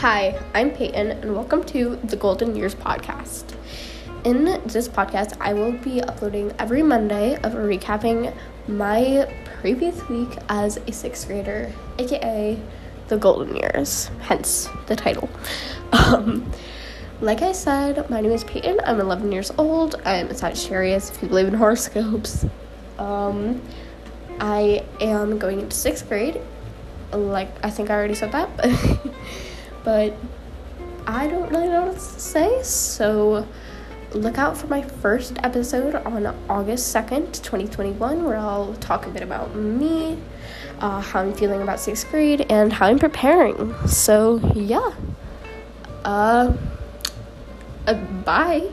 Hi, I'm Peyton, and welcome to the Golden Years podcast. In this podcast, I will be uploading every Monday of recapping my previous week as a sixth grader, aka the Golden Years, hence the title. Um, like I said, my name is Peyton. I'm 11 years old. I'm a Sagittarius, if you believe in horoscopes. Um, I am going into sixth grade. Like, I think I already said that, but. I don't really know what to say, so look out for my first episode on August 2nd, 2021, where I'll talk a bit about me, uh, how I'm feeling about sixth grade, and how I'm preparing. So, yeah. Uh, uh bye.